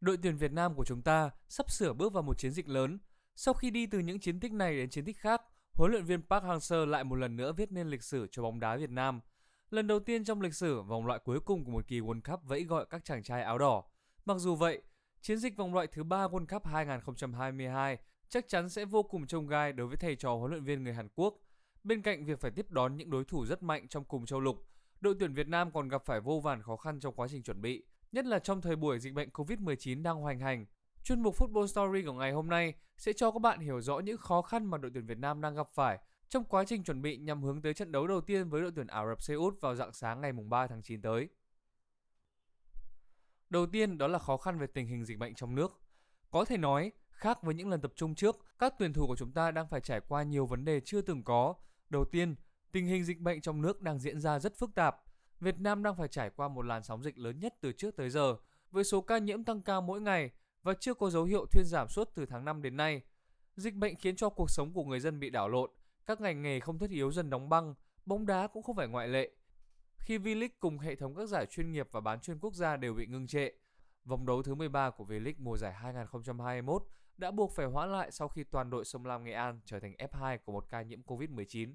Đội tuyển Việt Nam của chúng ta sắp sửa bước vào một chiến dịch lớn. Sau khi đi từ những chiến tích này đến chiến tích khác, huấn luyện viên Park Hang-seo lại một lần nữa viết nên lịch sử cho bóng đá Việt Nam. Lần đầu tiên trong lịch sử, vòng loại cuối cùng của một kỳ World Cup vẫy gọi các chàng trai áo đỏ. Mặc dù vậy, chiến dịch vòng loại thứ ba World Cup 2022 chắc chắn sẽ vô cùng trông gai đối với thầy trò huấn luyện viên người Hàn Quốc. Bên cạnh việc phải tiếp đón những đối thủ rất mạnh trong cùng châu lục, đội tuyển Việt Nam còn gặp phải vô vàn khó khăn trong quá trình chuẩn bị, nhất là trong thời buổi dịch bệnh Covid-19 đang hoành hành. Chuyên mục Football Story của ngày hôm nay sẽ cho các bạn hiểu rõ những khó khăn mà đội tuyển Việt Nam đang gặp phải trong quá trình chuẩn bị nhằm hướng tới trận đấu đầu tiên với đội tuyển Ả Rập Xê Út vào dạng sáng ngày 3 tháng 9 tới. Đầu tiên đó là khó khăn về tình hình dịch bệnh trong nước. Có thể nói, khác với những lần tập trung trước, các tuyển thủ của chúng ta đang phải trải qua nhiều vấn đề chưa từng có. Đầu tiên, tình hình dịch bệnh trong nước đang diễn ra rất phức tạp. Việt Nam đang phải trải qua một làn sóng dịch lớn nhất từ trước tới giờ, với số ca nhiễm tăng cao mỗi ngày và chưa có dấu hiệu thuyên giảm suốt từ tháng 5 đến nay. Dịch bệnh khiến cho cuộc sống của người dân bị đảo lộn, các ngành nghề không thiết yếu dần đóng băng, bóng đá cũng không phải ngoại lệ. Khi V-League cùng hệ thống các giải chuyên nghiệp và bán chuyên quốc gia đều bị ngưng trệ, vòng đấu thứ 13 của V-League mùa giải 2021 đã buộc phải hoãn lại sau khi toàn đội Sông Lam Nghệ An trở thành F2 của một ca nhiễm Covid-19.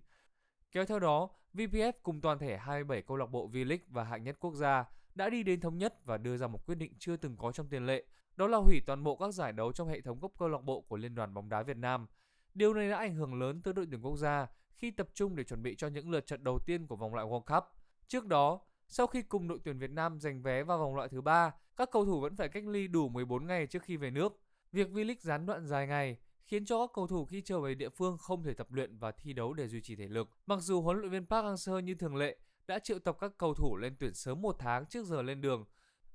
Kéo theo đó, VPF cùng toàn thể 27 câu lạc bộ V-League và hạng nhất quốc gia đã đi đến thống nhất và đưa ra một quyết định chưa từng có trong tiền lệ, đó là hủy toàn bộ các giải đấu trong hệ thống cấp câu lạc bộ của Liên đoàn bóng đá Việt Nam. Điều này đã ảnh hưởng lớn tới đội tuyển quốc gia khi tập trung để chuẩn bị cho những lượt trận đầu tiên của vòng loại World Cup. Trước đó, sau khi cùng đội tuyển Việt Nam giành vé vào vòng loại thứ ba, các cầu thủ vẫn phải cách ly đủ 14 ngày trước khi về nước. Việc V-League gián đoạn dài ngày khiến cho các cầu thủ khi trở về địa phương không thể tập luyện và thi đấu để duy trì thể lực. Mặc dù huấn luyện viên Park Hang-seo như thường lệ đã triệu tập các cầu thủ lên tuyển sớm một tháng trước giờ lên đường.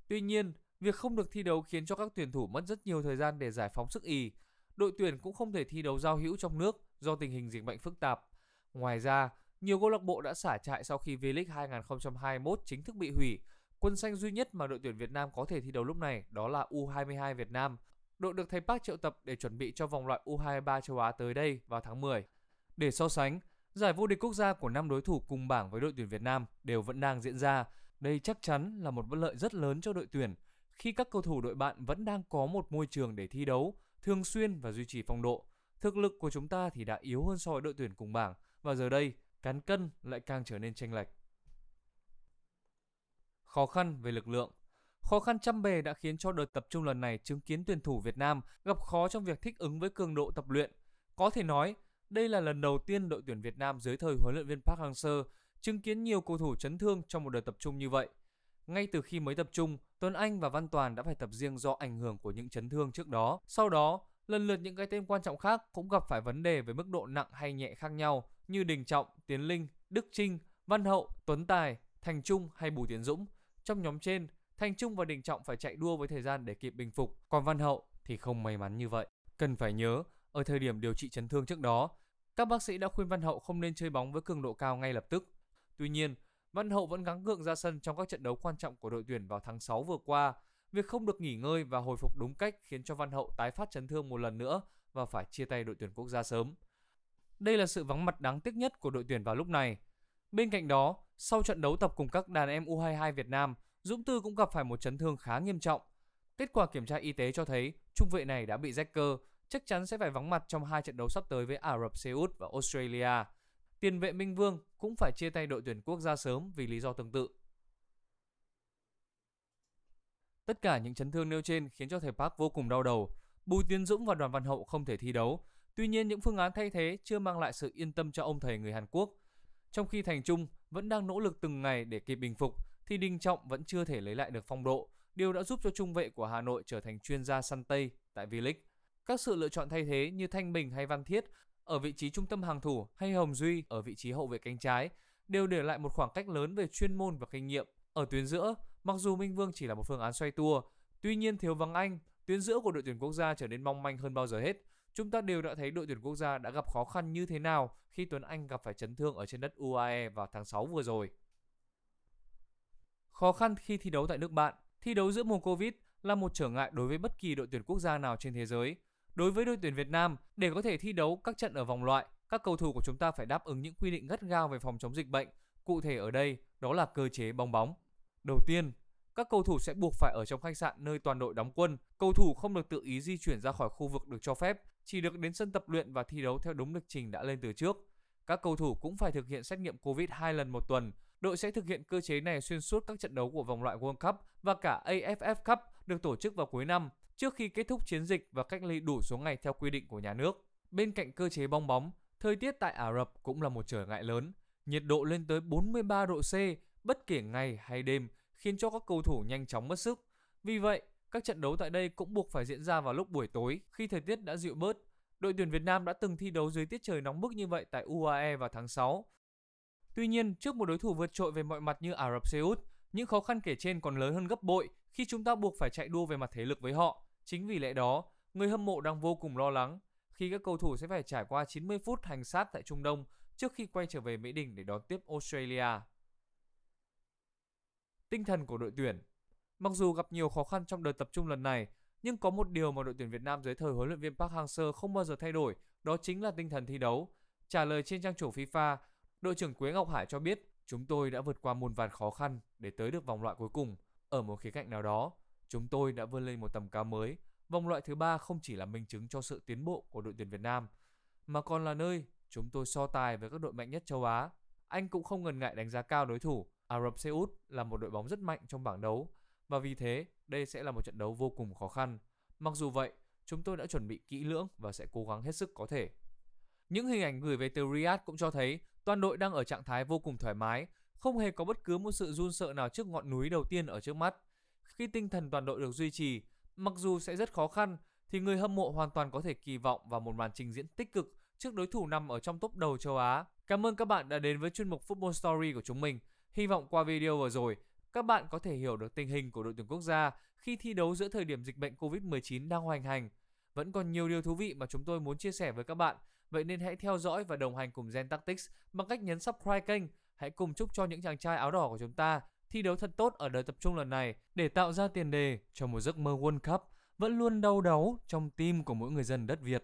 Tuy nhiên, việc không được thi đấu khiến cho các tuyển thủ mất rất nhiều thời gian để giải phóng sức ý. Đội tuyển cũng không thể thi đấu giao hữu trong nước do tình hình dịch bệnh phức tạp. Ngoài ra, nhiều câu lạc bộ đã xả trại sau khi V-League 2021 chính thức bị hủy. Quân xanh duy nhất mà đội tuyển Việt Nam có thể thi đấu lúc này đó là U22 Việt Nam – đội được thầy Park triệu tập để chuẩn bị cho vòng loại U23 châu Á tới đây vào tháng 10. Để so sánh, giải vô địch quốc gia của năm đối thủ cùng bảng với đội tuyển Việt Nam đều vẫn đang diễn ra. Đây chắc chắn là một bất lợi rất lớn cho đội tuyển khi các cầu thủ đội bạn vẫn đang có một môi trường để thi đấu thường xuyên và duy trì phong độ. Thực lực của chúng ta thì đã yếu hơn so với đội tuyển cùng bảng và giờ đây cán cân lại càng trở nên chênh lệch. Khó khăn về lực lượng Khó khăn trăm bề đã khiến cho đợt tập trung lần này chứng kiến tuyển thủ Việt Nam gặp khó trong việc thích ứng với cường độ tập luyện. Có thể nói, đây là lần đầu tiên đội tuyển Việt Nam dưới thời huấn luyện viên Park Hang-seo chứng kiến nhiều cầu thủ chấn thương trong một đợt tập trung như vậy. Ngay từ khi mới tập trung, Tuấn Anh và Văn Toàn đã phải tập riêng do ảnh hưởng của những chấn thương trước đó. Sau đó, lần lượt những cái tên quan trọng khác cũng gặp phải vấn đề với mức độ nặng hay nhẹ khác nhau như Đình Trọng, Tiến Linh, Đức Trinh, Văn Hậu, Tuấn Tài, Thành Trung hay Bùi Tiến Dũng. Trong nhóm trên, Thành Trung và Đình Trọng phải chạy đua với thời gian để kịp bình phục, còn Văn Hậu thì không may mắn như vậy. Cần phải nhớ, ở thời điểm điều trị chấn thương trước đó, các bác sĩ đã khuyên Văn Hậu không nên chơi bóng với cường độ cao ngay lập tức. Tuy nhiên, Văn Hậu vẫn gắng gượng ra sân trong các trận đấu quan trọng của đội tuyển vào tháng 6 vừa qua. Việc không được nghỉ ngơi và hồi phục đúng cách khiến cho Văn Hậu tái phát chấn thương một lần nữa và phải chia tay đội tuyển quốc gia sớm. Đây là sự vắng mặt đáng tiếc nhất của đội tuyển vào lúc này. Bên cạnh đó, sau trận đấu tập cùng các đàn em U22 Việt Nam, Dũng Tư cũng gặp phải một chấn thương khá nghiêm trọng. Kết quả kiểm tra y tế cho thấy trung vệ này đã bị rách cơ, chắc chắn sẽ phải vắng mặt trong hai trận đấu sắp tới với Ả Rập Xê Út và Australia. Tiền vệ Minh Vương cũng phải chia tay đội tuyển quốc gia sớm vì lý do tương tự. Tất cả những chấn thương nêu trên khiến cho thầy Park vô cùng đau đầu. Bùi Tiến Dũng và Đoàn Văn Hậu không thể thi đấu. Tuy nhiên những phương án thay thế chưa mang lại sự yên tâm cho ông thầy người Hàn Quốc. Trong khi Thành Trung vẫn đang nỗ lực từng ngày để kịp bình phục thì Đình Trọng vẫn chưa thể lấy lại được phong độ, điều đã giúp cho trung vệ của Hà Nội trở thành chuyên gia săn Tây tại V-League. Các sự lựa chọn thay thế như Thanh Bình hay Văn Thiết ở vị trí trung tâm hàng thủ hay Hồng Duy ở vị trí hậu vệ cánh trái đều để lại một khoảng cách lớn về chuyên môn và kinh nghiệm. Ở tuyến giữa, mặc dù Minh Vương chỉ là một phương án xoay tua, tuy nhiên thiếu vắng anh, tuyến giữa của đội tuyển quốc gia trở nên mong manh hơn bao giờ hết. Chúng ta đều đã thấy đội tuyển quốc gia đã gặp khó khăn như thế nào khi Tuấn Anh gặp phải chấn thương ở trên đất UAE vào tháng 6 vừa rồi. Khó khăn khi thi đấu tại nước bạn, thi đấu giữa mùa Covid là một trở ngại đối với bất kỳ đội tuyển quốc gia nào trên thế giới. Đối với đội tuyển Việt Nam, để có thể thi đấu các trận ở vòng loại, các cầu thủ của chúng ta phải đáp ứng những quy định gắt gao về phòng chống dịch bệnh. Cụ thể ở đây, đó là cơ chế bong bóng. Đầu tiên, các cầu thủ sẽ buộc phải ở trong khách sạn nơi toàn đội đóng quân. Cầu thủ không được tự ý di chuyển ra khỏi khu vực được cho phép, chỉ được đến sân tập luyện và thi đấu theo đúng lịch trình đã lên từ trước. Các cầu thủ cũng phải thực hiện xét nghiệm Covid 2 lần một tuần. Đội sẽ thực hiện cơ chế này xuyên suốt các trận đấu của vòng loại World Cup và cả AFF Cup được tổ chức vào cuối năm, trước khi kết thúc chiến dịch và cách ly đủ số ngày theo quy định của nhà nước. Bên cạnh cơ chế bong bóng, thời tiết tại Ả Rập cũng là một trở ngại lớn. Nhiệt độ lên tới 43 độ C bất kể ngày hay đêm khiến cho các cầu thủ nhanh chóng mất sức. Vì vậy, các trận đấu tại đây cũng buộc phải diễn ra vào lúc buổi tối khi thời tiết đã dịu bớt. Đội tuyển Việt Nam đã từng thi đấu dưới tiết trời nóng bức như vậy tại UAE vào tháng 6. Tuy nhiên, trước một đối thủ vượt trội về mọi mặt như Ả Rập Xê Út, những khó khăn kể trên còn lớn hơn gấp bội khi chúng ta buộc phải chạy đua về mặt thế lực với họ. Chính vì lẽ đó, người hâm mộ đang vô cùng lo lắng khi các cầu thủ sẽ phải trải qua 90 phút hành sát tại Trung Đông trước khi quay trở về Mỹ Đình để đón tiếp Australia. Tinh thần của đội tuyển Mặc dù gặp nhiều khó khăn trong đợt tập trung lần này, nhưng có một điều mà đội tuyển Việt Nam dưới thời huấn luyện viên Park Hang-seo không bao giờ thay đổi, đó chính là tinh thần thi đấu. Trả lời trên trang chủ FIFA, đội trưởng Quế Ngọc Hải cho biết, chúng tôi đã vượt qua muôn vàn khó khăn để tới được vòng loại cuối cùng. Ở một khía cạnh nào đó, chúng tôi đã vươn lên một tầm cao mới. Vòng loại thứ ba không chỉ là minh chứng cho sự tiến bộ của đội tuyển Việt Nam, mà còn là nơi chúng tôi so tài với các đội mạnh nhất châu Á. Anh cũng không ngần ngại đánh giá cao đối thủ. Ả Rập Xê Út là một đội bóng rất mạnh trong bảng đấu và vì thế đây sẽ là một trận đấu vô cùng khó khăn. Mặc dù vậy, chúng tôi đã chuẩn bị kỹ lưỡng và sẽ cố gắng hết sức có thể. Những hình ảnh gửi về từ Riyadh cũng cho thấy toàn đội đang ở trạng thái vô cùng thoải mái, không hề có bất cứ một sự run sợ nào trước ngọn núi đầu tiên ở trước mắt. Khi tinh thần toàn đội được duy trì, mặc dù sẽ rất khó khăn, thì người hâm mộ hoàn toàn có thể kỳ vọng vào một màn trình diễn tích cực trước đối thủ nằm ở trong top đầu châu Á. Cảm ơn các bạn đã đến với chuyên mục Football Story của chúng mình. Hy vọng qua video vừa rồi, các bạn có thể hiểu được tình hình của đội tuyển quốc gia khi thi đấu giữa thời điểm dịch bệnh Covid-19 đang hoành hành. Vẫn còn nhiều điều thú vị mà chúng tôi muốn chia sẻ với các bạn, vậy nên hãy theo dõi và đồng hành cùng Gen Tactics bằng cách nhấn subscribe kênh. Hãy cùng chúc cho những chàng trai áo đỏ của chúng ta thi đấu thật tốt ở đợt tập trung lần này để tạo ra tiền đề cho một giấc mơ World Cup vẫn luôn đau đáu trong tim của mỗi người dân đất Việt.